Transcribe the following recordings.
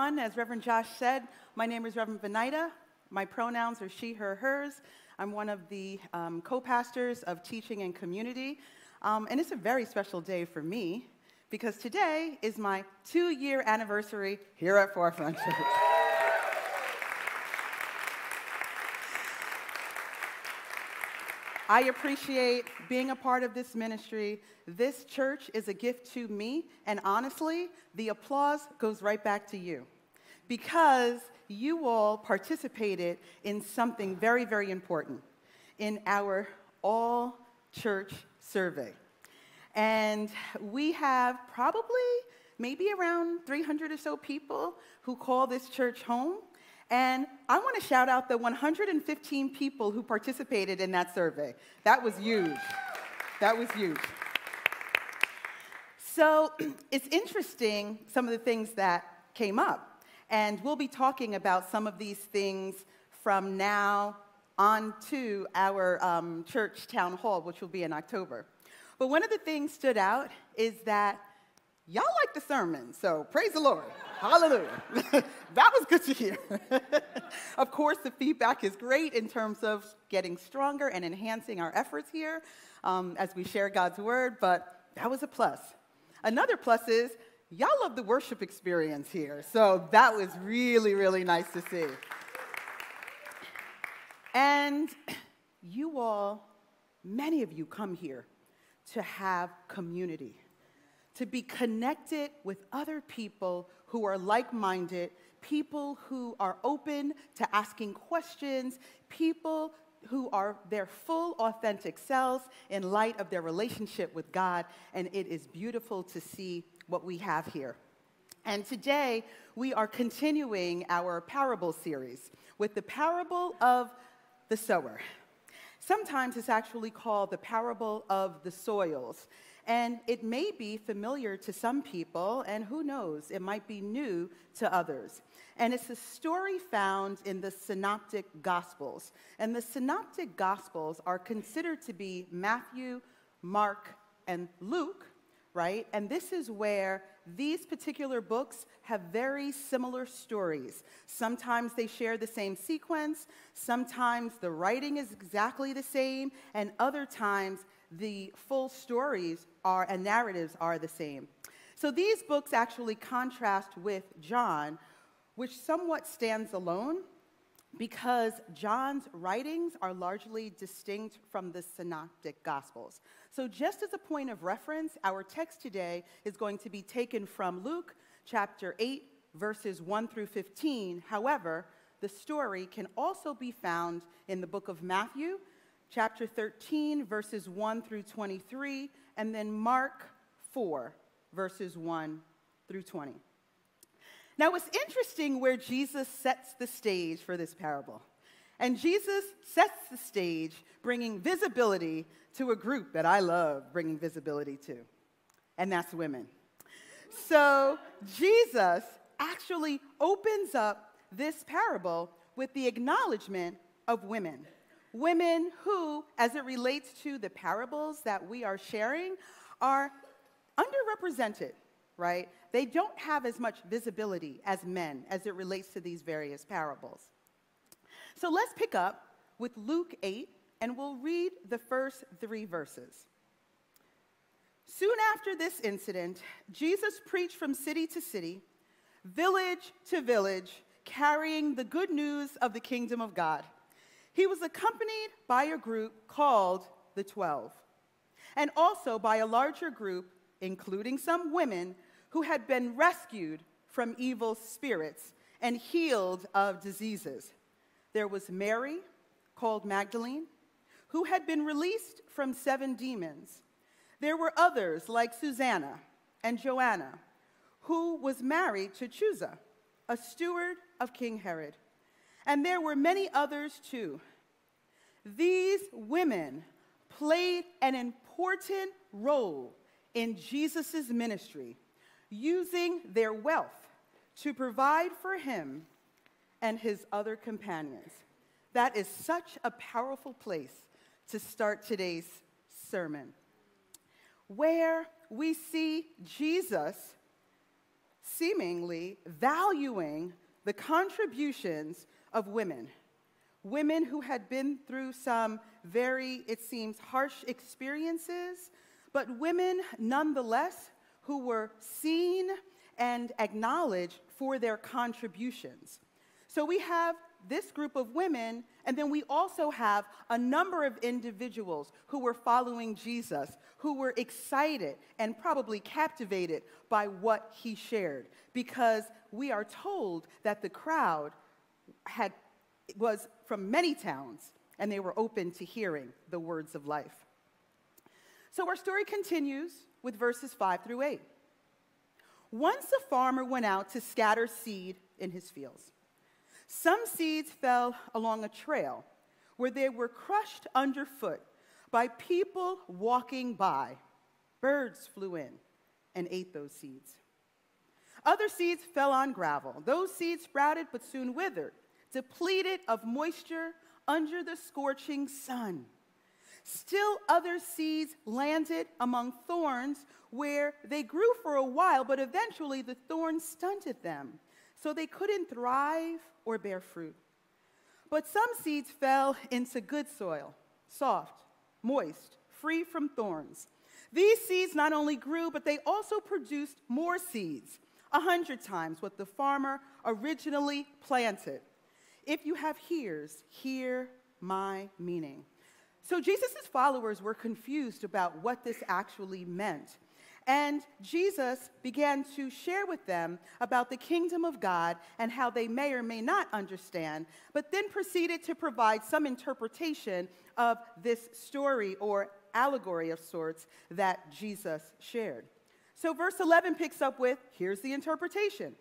As Reverend Josh said, my name is Reverend Venida. My pronouns are she, her, hers. I'm one of the um, co pastors of teaching and community. Um, and it's a very special day for me because today is my two year anniversary here at Forefront Church. I appreciate being a part of this ministry. This church is a gift to me, and honestly, the applause goes right back to you because you all participated in something very, very important in our all church survey. And we have probably maybe around 300 or so people who call this church home. And I want to shout out the 115 people who participated in that survey. That was huge. That was huge. So it's interesting some of the things that came up. And we'll be talking about some of these things from now on to our um, church town hall, which will be in October. But one of the things stood out is that y'all like the sermon, so praise the Lord. Hallelujah. that was good to hear. of course, the feedback is great in terms of getting stronger and enhancing our efforts here um, as we share God's word, but that was a plus. Another plus is y'all love the worship experience here, so that was really, really nice to see. And you all, many of you come here to have community to be connected with other people who are like minded, people who are open to asking questions, people who are their full, authentic selves in light of their relationship with God. And it is beautiful to see what we have here. And today, we are continuing our parable series with the parable of the sower. Sometimes it's actually called the parable of the soils. And it may be familiar to some people, and who knows, it might be new to others. And it's a story found in the Synoptic Gospels. And the Synoptic Gospels are considered to be Matthew, Mark, and Luke, right? And this is where these particular books have very similar stories. Sometimes they share the same sequence, sometimes the writing is exactly the same, and other times the full stories are and narratives are the same. So these books actually contrast with John, which somewhat stands alone because John's writings are largely distinct from the synoptic gospels. So just as a point of reference, our text today is going to be taken from Luke chapter 8 verses 1 through 15. However, the story can also be found in the book of Matthew chapter 13, verses 1 through 23, and then Mark 4, verses 1 through 20. Now, it's interesting where Jesus sets the stage for this parable. And Jesus sets the stage, bringing visibility to a group that I love bringing visibility to, and that's women. So, Jesus actually opens up this parable with the acknowledgement of women. Women who, as it relates to the parables that we are sharing, are underrepresented, right? They don't have as much visibility as men as it relates to these various parables. So let's pick up with Luke 8, and we'll read the first three verses. Soon after this incident, Jesus preached from city to city, village to village, carrying the good news of the kingdom of God. He was accompanied by a group called the Twelve, and also by a larger group, including some women who had been rescued from evil spirits and healed of diseases. There was Mary, called Magdalene, who had been released from seven demons. There were others like Susanna and Joanna, who was married to Chuza, a steward of King Herod. And there were many others too. These women played an important role in Jesus' ministry, using their wealth to provide for him and his other companions. That is such a powerful place to start today's sermon, where we see Jesus seemingly valuing the contributions of women. Women who had been through some very, it seems, harsh experiences, but women nonetheless who were seen and acknowledged for their contributions. So we have this group of women, and then we also have a number of individuals who were following Jesus, who were excited and probably captivated by what he shared, because we are told that the crowd had, was from many towns, and they were open to hearing the words of life. So our story continues with verses 5 through 8. Once a farmer went out to scatter seed in his fields. Some seeds fell along a trail where they were crushed underfoot by people walking by. Birds flew in and ate those seeds. Other seeds fell on gravel. Those seeds sprouted but soon withered, depleted of moisture under the scorching sun. Still, other seeds landed among thorns where they grew for a while, but eventually the thorns stunted them, so they couldn't thrive or bear fruit. But some seeds fell into good soil, soft, moist, free from thorns. These seeds not only grew, but they also produced more seeds, a hundred times what the farmer originally planted. If you have ears, hear my meaning. So Jesus' followers were confused about what this actually meant. And Jesus began to share with them about the kingdom of God and how they may or may not understand, but then proceeded to provide some interpretation of this story or allegory of sorts that Jesus shared. So, verse 11 picks up with here's the interpretation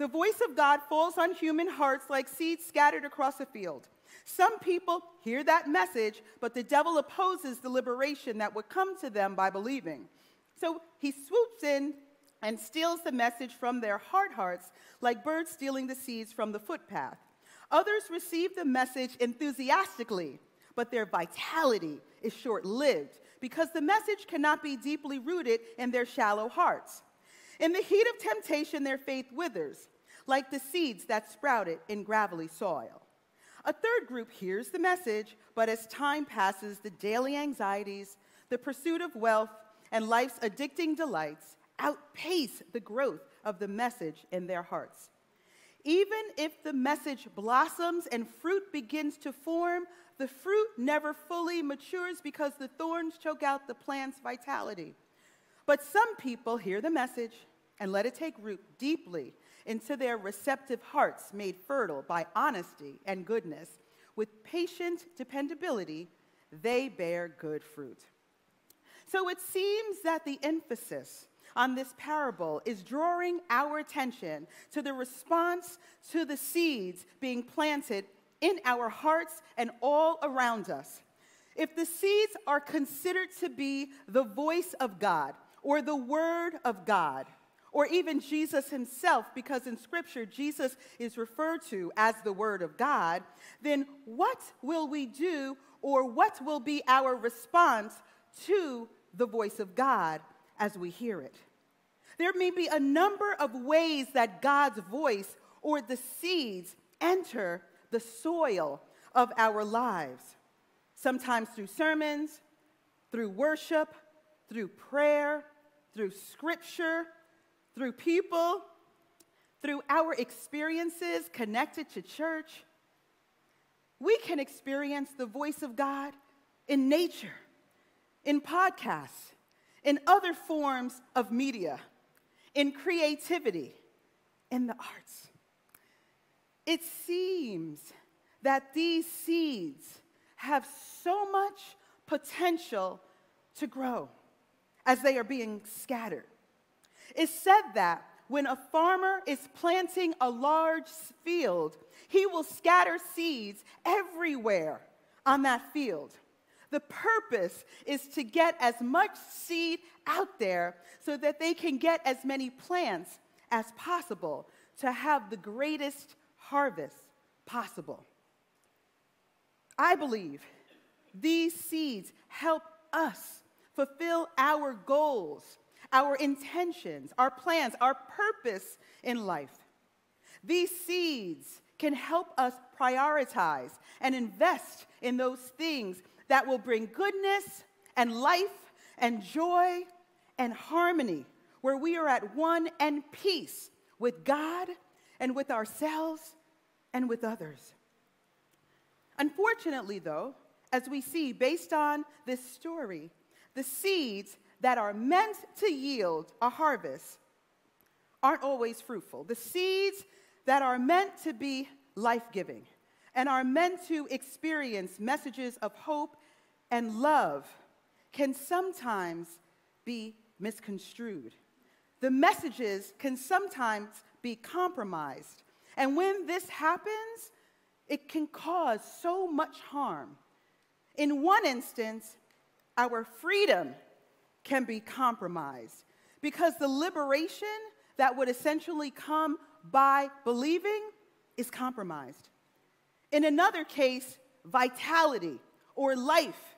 The voice of God falls on human hearts like seeds scattered across a field. Some people hear that message, but the devil opposes the liberation that would come to them by believing. So he swoops in and steals the message from their heart hearts, like birds stealing the seeds from the footpath. Others receive the message enthusiastically, but their vitality is short lived because the message cannot be deeply rooted in their shallow hearts. In the heat of temptation, their faith withers, like the seeds that sprouted in gravelly soil. A third group hears the message, but as time passes, the daily anxieties, the pursuit of wealth, and life's addicting delights outpace the growth of the message in their hearts. Even if the message blossoms and fruit begins to form, the fruit never fully matures because the thorns choke out the plant's vitality. But some people hear the message and let it take root deeply into their receptive hearts made fertile by honesty and goodness. With patient dependability, they bear good fruit. So it seems that the emphasis on this parable is drawing our attention to the response to the seeds being planted in our hearts and all around us. If the seeds are considered to be the voice of God or the word of God, or even Jesus himself, because in Scripture Jesus is referred to as the Word of God, then what will we do or what will be our response to the voice of God as we hear it? There may be a number of ways that God's voice or the seeds enter the soil of our lives. Sometimes through sermons, through worship, through prayer, through scripture, through people, through our experiences connected to church, we can experience the voice of God in nature, in podcasts, in other forms of media, in creativity, in the arts. It seems that these seeds have so much potential to grow as they are being scattered. It's said that when a farmer is planting a large field, he will scatter seeds everywhere on that field. The purpose is to get as much seed out there so that they can get as many plants as possible to have the greatest harvest possible. I believe these seeds help us fulfill our goals, our intentions, our plans, our purpose in life. These seeds can help us prioritize and invest in those things that will bring goodness and life and joy and harmony, where we are at one and peace with God and with ourselves and with others. Unfortunately, though, as we see based on this story, the seeds that are meant to yield a harvest aren't always fruitful. The seeds that are meant to be life giving and are meant to experience messages of hope and love can sometimes be misconstrued. The messages can sometimes be compromised. And when this happens, it can cause so much harm. In one instance, our freedom can be compromised because the liberation that would essentially come by believing is compromised. In another case, vitality or life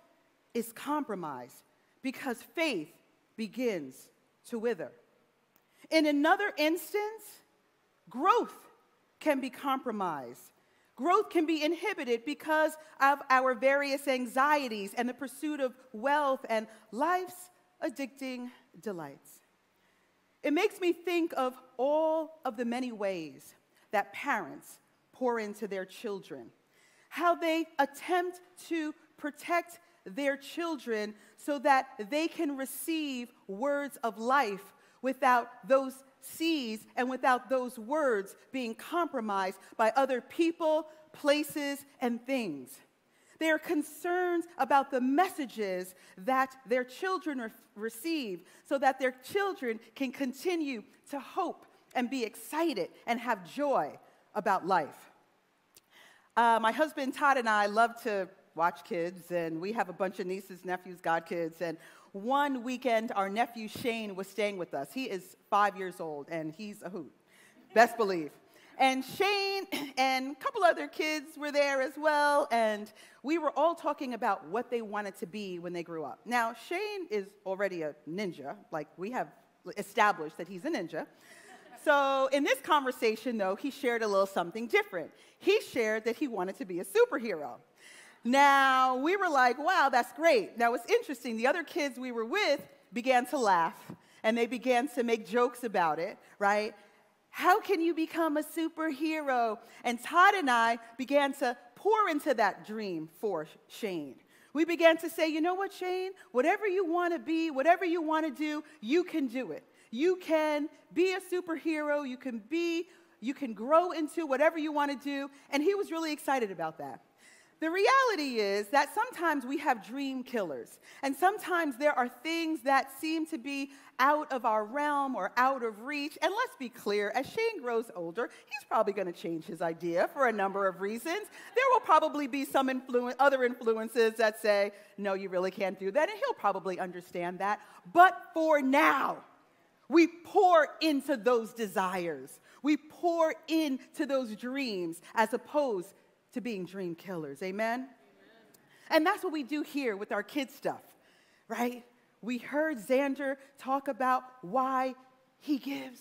is compromised because faith begins to wither. In another instance, growth can be compromised. Growth can be inhibited because of our various anxieties and the pursuit of wealth and life's addicting delights. It makes me think of all of the many ways that parents pour into their children, how they attempt to protect their children so that they can receive words of life without those seeds and without those words being compromised by other people, places, and things. They are about the messages that their children re- receive so that their children can continue to hope and be excited and have joy about life. Uh, my husband Todd and I love to watch kids, and we have a bunch of nieces, nephews, godkids. And one weekend, our nephew Shane was staying with us. He is five years old, and he's a hoot, best believe. And Shane and a couple other kids were there as well, and we were all talking about what they wanted to be when they grew up. Now, Shane is already a ninja, like we have established that he's a ninja. So, in this conversation, though, he shared a little something different. He shared that he wanted to be a superhero. Now, we were like, wow, that's great. Now, it's interesting. The other kids we were with began to laugh and they began to make jokes about it, right? How can you become a superhero? And Todd and I began to pour into that dream for Shane. We began to say, you know what, Shane? Whatever you want to be, whatever you want to do, you can do it. You can be a superhero, you can be, you can grow into whatever you want to do. And he was really excited about that. The reality is that sometimes we have dream killers, and sometimes there are things that seem to be out of our realm or out of reach. And let's be clear, as Shane grows older, he's probably going to change his idea for a number of reasons. There will probably be some influ- other influences that say, no, you really can't do that, and he'll probably understand that. But for now, we pour into those desires. We pour into those dreams as opposed to being dream killers. Amen? Amen? And that's what we do here with our kids' stuff, right? We heard Xander talk about why he gives,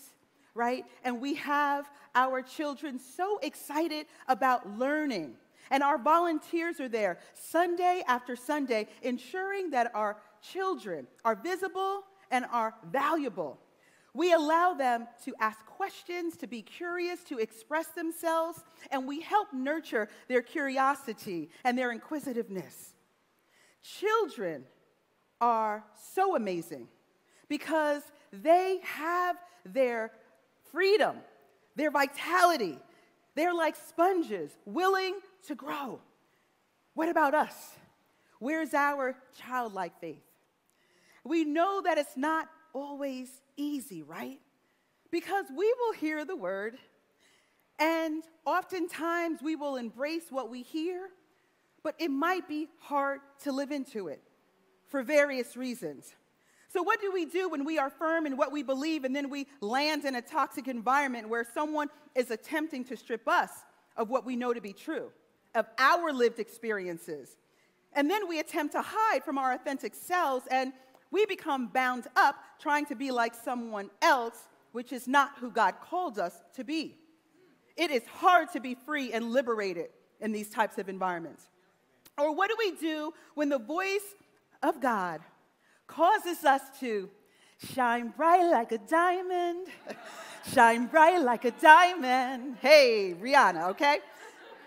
right? And we have our children so excited about learning. And our volunteers are there Sunday after Sunday, ensuring that our children are visible and are valuable. We allow them to ask questions, to be curious, to express themselves, and we help nurture their curiosity and their inquisitiveness. Children are so amazing because they have their freedom, their vitality. They're like sponges, willing to grow. What about us? Where's our childlike faith? We know that it's not always easy, right? Because we will hear the word, and oftentimes we will embrace what we hear, but it might be hard to live into it for various reasons. So, what do we do when we are firm in what we believe and then we land in a toxic environment where someone is attempting to strip us of what we know to be true, of our lived experiences? And then we attempt to hide from our authentic selves and we become bound up trying to be like someone else, which is not who God called us to be. It is hard to be free and liberated in these types of environments. Or what do we do when the voice of God causes us to shine bright like a diamond? shine bright like a diamond. Hey, Rihanna, okay?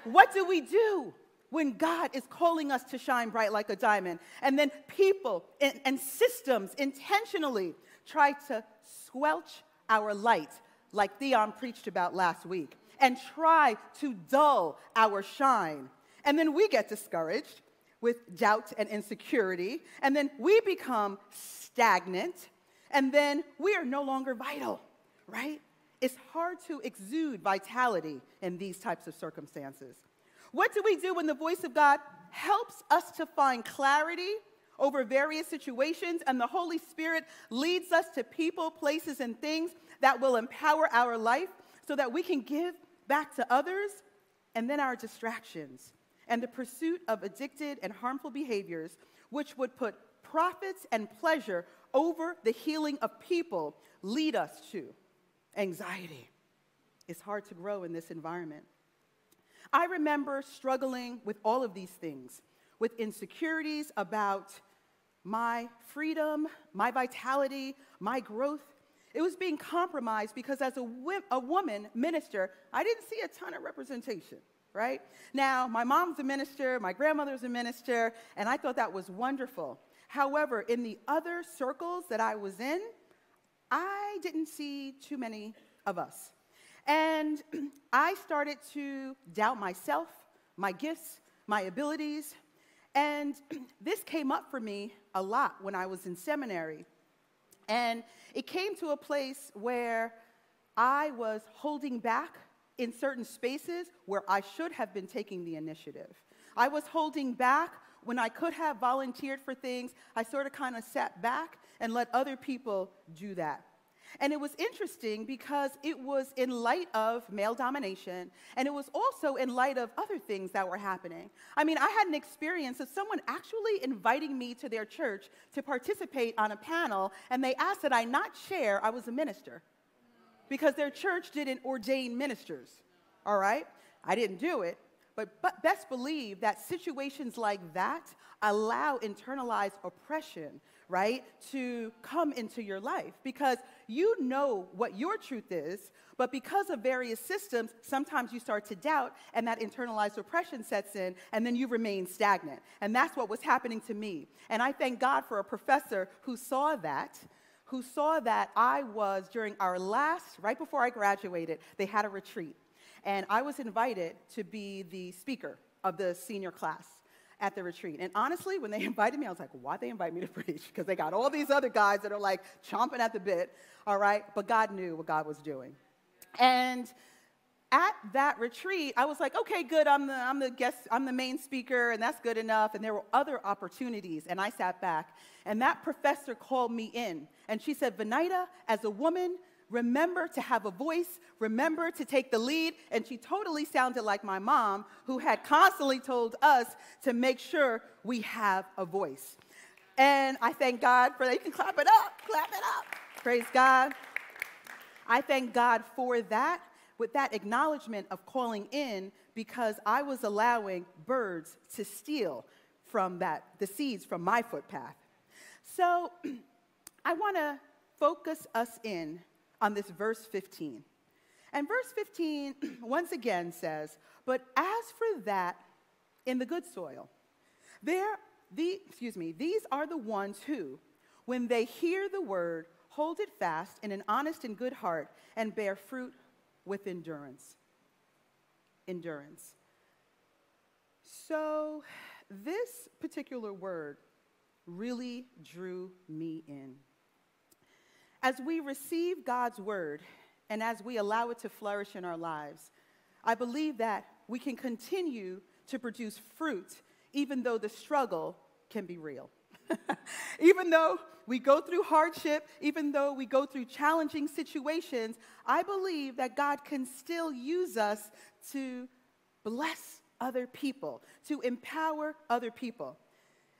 What do we do when God is calling us to shine bright like a diamond? And then people and, and systems intentionally try to squelch our light, like Theon preached about last week, and try to dull our shine. And then we get discouraged with doubt and insecurity, and then we become stagnant, and then we are no longer vital, right? It's hard to exude vitality in these types of circumstances. What do we do when the voice of God helps us to find clarity over various situations and the Holy Spirit leads us to people, places, and things that will empower our life so that we can give back to others and then our distractions and the pursuit of addicted and harmful behaviors, which would put profits and pleasure over the healing of people, lead us to anxiety. It's hard to grow in this environment. I remember struggling with all of these things, with insecurities about my freedom, my vitality, my growth. It was being compromised because, as a, a woman minister, I didn't see a ton of representation right? Now, my mom's a minister, my grandmother's a minister, and I thought that was wonderful. However, in the other circles that I was in, I didn't see too many of us. And I started to doubt myself, my gifts, my abilities. And this came up for me a lot when I was in seminary. And it came to a place where I was holding back in certain spaces where I should have been taking the initiative. I was holding back when I could have volunteered for things. I sort of kind of sat back and let other people do that. And it was interesting because it was in light of male domination, and it was also in light of other things that were happening. I mean, I had an experience of someone actually inviting me to their church to participate on a panel, and they asked that I not share I was a minister because their church didn't ordain ministers, all right? I didn't do it, but, but best believe that situations like that allow internalized oppression, right, to come into your life because you know what your truth is, but because of various systems, sometimes you start to doubt and that internalized oppression sets in and then you remain stagnant. And that's what was happening to me. And I thank God for a professor who saw that who saw that I was, during our last, right before I graduated, they had a retreat. And I was invited to be the speaker of the senior class at the retreat. And honestly, when they invited me, I was like, why'd they invite me to preach? Because they got all these other guys that are like chomping at the bit, all right? But God knew what God was doing. And at that retreat, I was like, okay, good, I'm the, I'm the guest, I'm the main speaker, and that's good enough. And there were other opportunities, and I sat back. And that professor called me in, and she said, Venida, as a woman, remember to have a voice, remember to take the lead. And she totally sounded like my mom, who had constantly told us to make sure we have a voice. And I thank God for that. You can clap it up, clap it up. Praise God. I thank God for that with that acknowledgement of calling in because I was allowing birds to steal from that, the seeds from my footpath. So I want to focus us in on this verse 15. And verse 15 once again says, But as for that in the good soil, there, the, excuse me, these are the ones who, when they hear the word, hold it fast in an honest and good heart and bear fruit with endurance. Endurance. So, this particular word really drew me in. As we receive God's word and as we allow it to flourish in our lives, I believe that we can continue to produce fruit even though the struggle can be real. even though we go through hardship, even though we go through challenging situations, I believe that God can still use us to bless other people, to empower other people.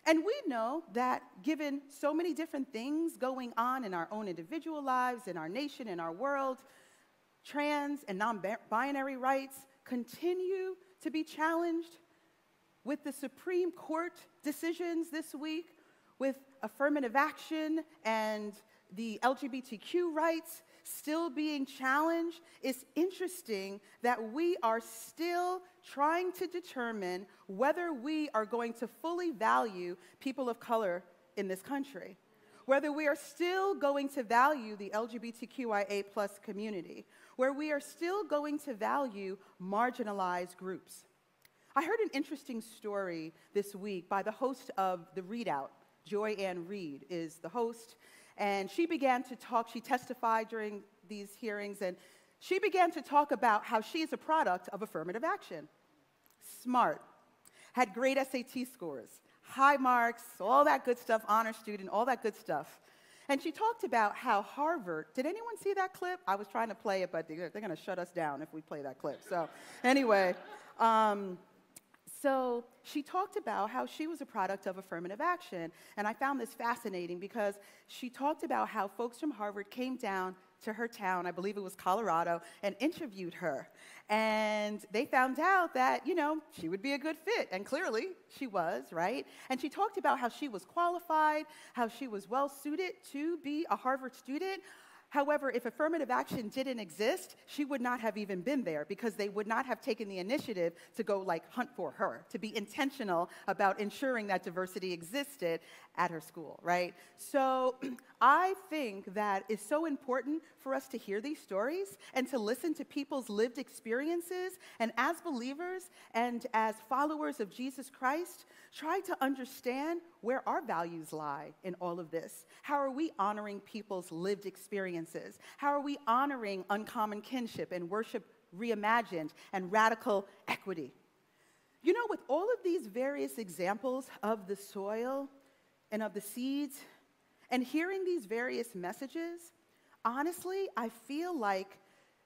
And we know that given so many different things going on in our own individual lives, in our nation, in our world, trans and non binary rights continue to be challenged with the Supreme Court decisions this week, with affirmative action and the LGBTQ rights still being challenged, it's interesting that we are still trying to determine whether we are going to fully value people of color in this country, whether we are still going to value the LGBTQIA plus community, where we are still going to value marginalized groups. I heard an interesting story this week by the host of The ReidOut. Joy Ann Reid is the host, and she began to talk. She testified during these hearings, and she began to talk about how she is a product of affirmative action. Smart, had great SAT scores, high marks, all that good stuff, honor student, all that good stuff. And she talked about how Harvard, did anyone see that clip? I was trying to play it, but they're, going to shut us down if we play that clip. So, anyway, um, so she talked about how she was a product of affirmative action. And I found this fascinating because she talked about how folks from Harvard came down to her town, I believe it was Colorado, and interviewed her. And they found out that, you know, she would be a good fit. And clearly she was, right? And she talked about how she was qualified, how she was well suited to be a Harvard student. However, if affirmative action didn't exist, she would not have even been there because they would not have taken the initiative to go like hunt for her, to be intentional about ensuring that diversity existed at her school, right? So I think that it's so important for us to hear these stories and to listen to people's lived experiences. And as believers and as followers of Jesus Christ, try to understand where our values lie in all of this. How are we honoring people's lived experiences? How are we honoring uncommon kinship and worship reimagined and radical equity? You know, with all of these various examples of the soil and of the seeds, and hearing these various messages, honestly, I feel like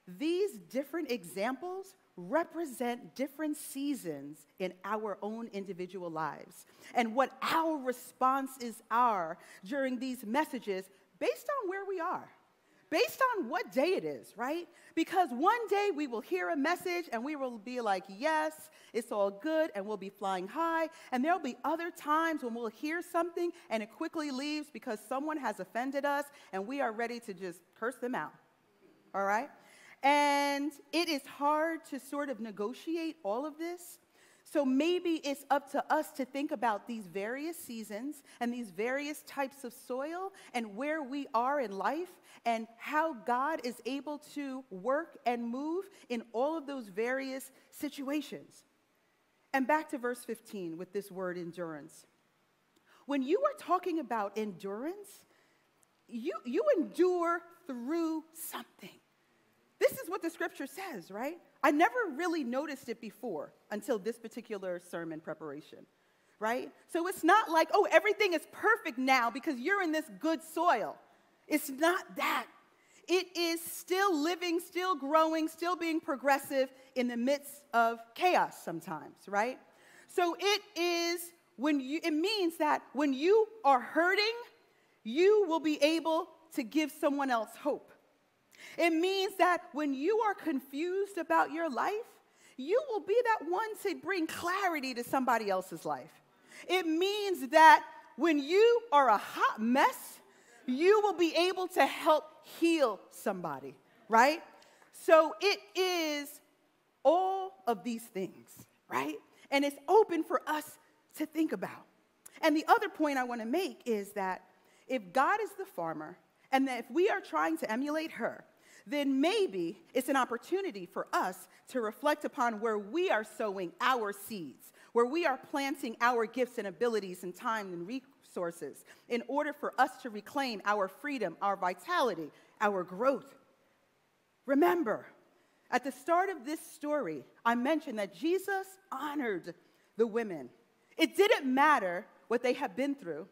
these different examples represent different seasons in our own individual lives. And what our responses are during these messages based on where we are based on what day it is, right? Because one day we will hear a message and we will be like, yes, it's all good, and we'll be flying high. And there'll be other times when we'll hear something and it quickly leaves because someone has offended us and we are ready to just curse them out, all right? And it is hard to sort of negotiate all of this so maybe it's up to us to think about these various seasons and these various types of soil and where we are in life and how God is able to work and move in all of those various situations. And back to verse 15 with this word endurance. When you are talking about endurance, you, you endure through something. This is what the scripture says, right? I never really noticed it before until this particular sermon preparation, right? So it's not like, oh, everything is perfect now because you're in this good soil. It's not that. It is still living, still growing, still being progressive in the midst of chaos sometimes, right? So it is when you, it means that when you are hurting, you will be able to give someone else hope. It means that when you are confused about your life, you will be that one to bring clarity to somebody else's life. It means that when you are a hot mess, you will be able to help heal somebody, right? So it is all of these things, right? And it's open for us to think about. And the other point I want to make is that if God is the farmer, and that if we are trying to emulate her, then maybe it's an opportunity for us to reflect upon where we are sowing our seeds, where we are planting our gifts and abilities and time and resources in order for us to reclaim our freedom, our vitality, our growth. Remember, at the start of this story, I mentioned that Jesus honored the women. It didn't matter what they had been through,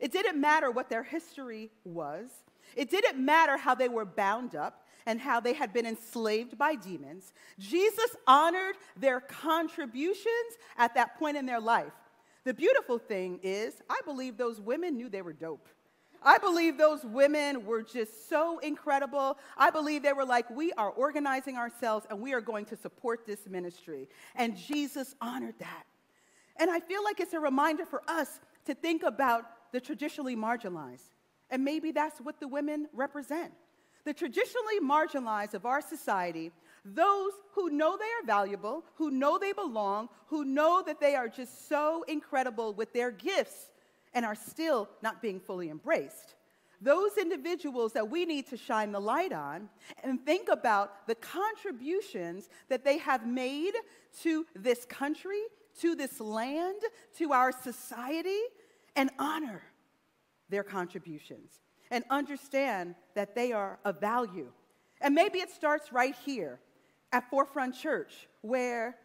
it didn't matter what their history was, it didn't matter how they were bound up and how they had been enslaved by demons. Jesus honored their contributions at that point in their life. The beautiful thing is, I believe those women knew they were dope. I believe those women were just so incredible. I believe they were like, we are organizing ourselves and we are going to support this ministry. And Jesus honored that. And I feel like it's a reminder for us to think about the traditionally marginalized. And maybe that's what the women represent. The traditionally marginalized of our society, those who know they are valuable, who know they belong, who know that they are just so incredible with their gifts and are still not being fully embraced. Those individuals that we need to shine the light on and think about the contributions that they have made to this country, to this land, to our society, and honor their contributions and understand that they are of value. And maybe it starts right here at Forefront Church, where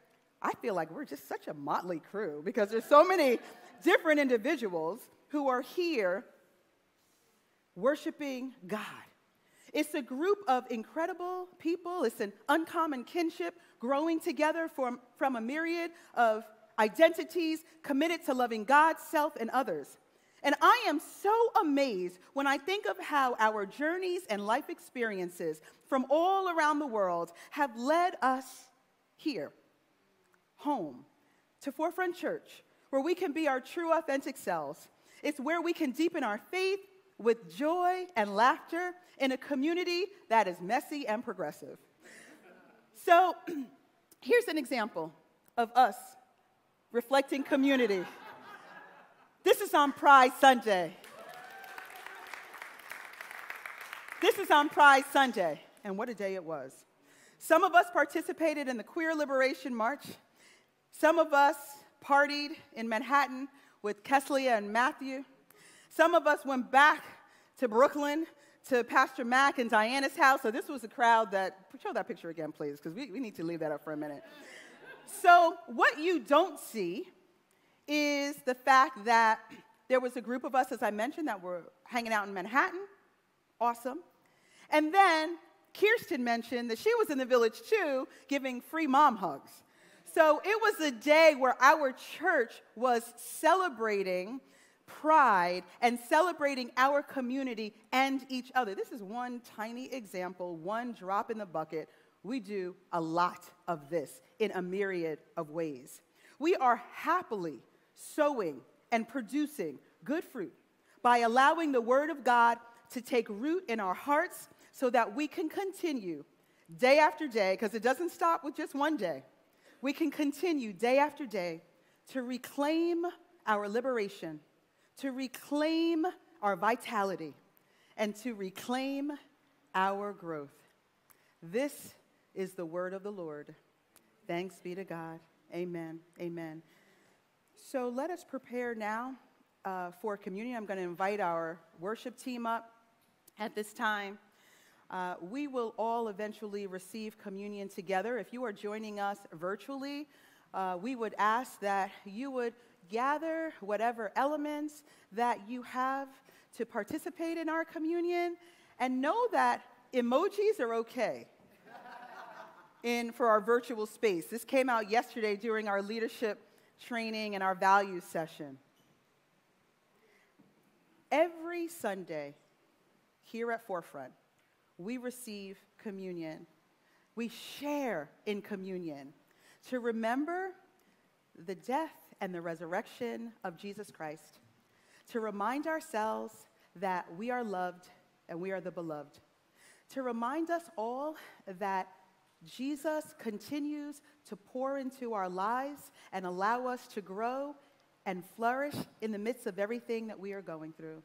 I feel like we're just such a motley crew because there's so many different individuals who are here worshiping God. It's a group of incredible people. It's an uncommon kinship growing together from, from a myriad of identities committed to loving God, self, and others. And I am so amazed when I think of how our journeys and life experiences from all around the world have led us here, home, to Forefront Church, where we can be our true, authentic selves. It's where we can deepen our faith with joy and laughter in a community that is messy and progressive. So, here's an example of us reflecting community. This is on Pride Sunday. This is on Pride Sunday, and what a day it was. Some of us participated in the Queer Liberation March. Some of us partied in Manhattan with Keslia and Matthew. Some of us went back to Brooklyn to Pastor Mac and Diana's house. So this was a crowd that, show that picture again, please, because we, we need to leave that up for a minute. So, what you don't see is the fact that there was a group of us, as I mentioned, that were hanging out in Manhattan. Awesome. And then Kirsten mentioned that she was in the village too, giving free mom hugs. So it was a day where our church was celebrating pride and celebrating our community and each other. This is one tiny example, one drop in the bucket. We do a lot of this in a myriad of ways. We are happily sowing and producing good fruit by allowing the Word of God to take root in our hearts so that we can continue day after day, because it doesn't stop with just one day we can continue day after day to reclaim our liberation, to reclaim our vitality, and to reclaim our growth. This is the word of the Lord. Thanks be to God. Amen. Amen. So let us prepare now uh, for communion. I'm going to invite our worship team up at this time. Uh, we will all eventually receive communion together. If you are joining us virtually, uh, we would ask that you would gather whatever elements that you have to participate in our communion and know that emojis are okay in for our virtual space. This came out yesterday during our leadership training and our values session. Every Sunday here at Forefront, we receive communion. We share in communion to remember the death and the resurrection of Jesus Christ, to remind ourselves that we are loved and we are the beloved, to remind us all that Jesus continues to pour into our lives and allow us to grow and flourish in the midst of everything that we are going through.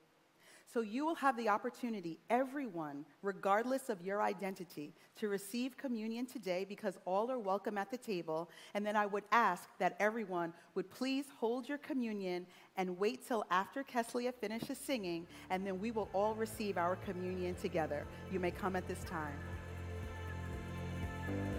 So you will have the opportunity, everyone, regardless of your identity, to receive communion today because all are welcome at the table. And then I would ask that everyone would please hold your communion and wait till after Keslia finishes singing, and then we will all receive our communion together. You may come at this time.